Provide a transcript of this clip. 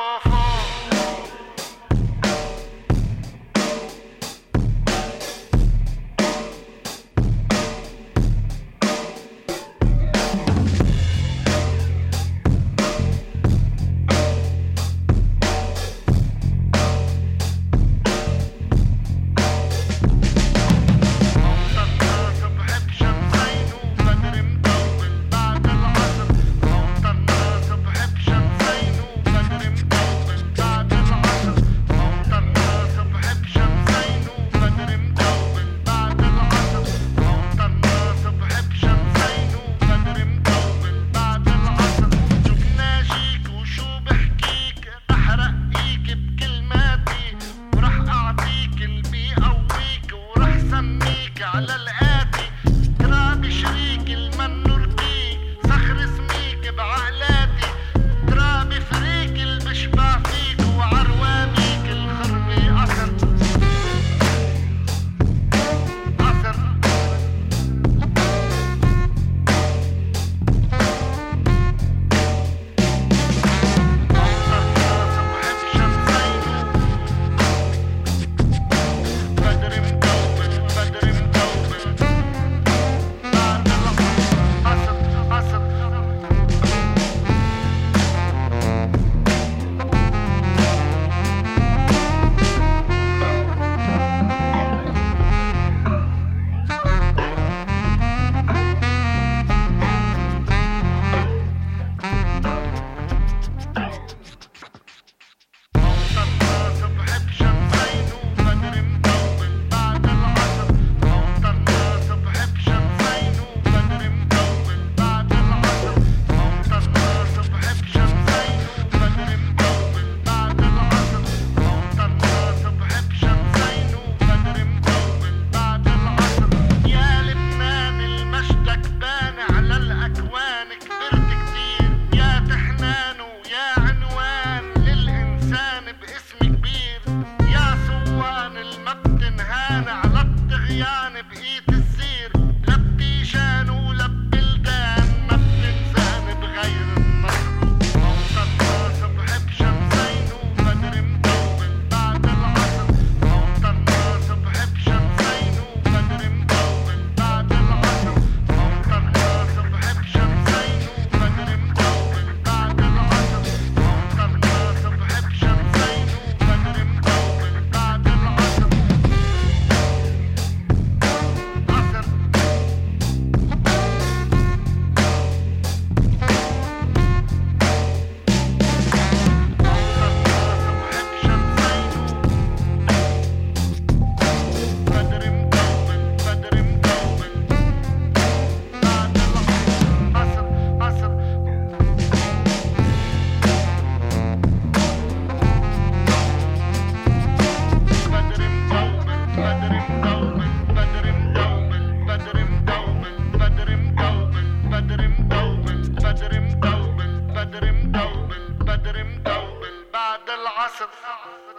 off. awesome.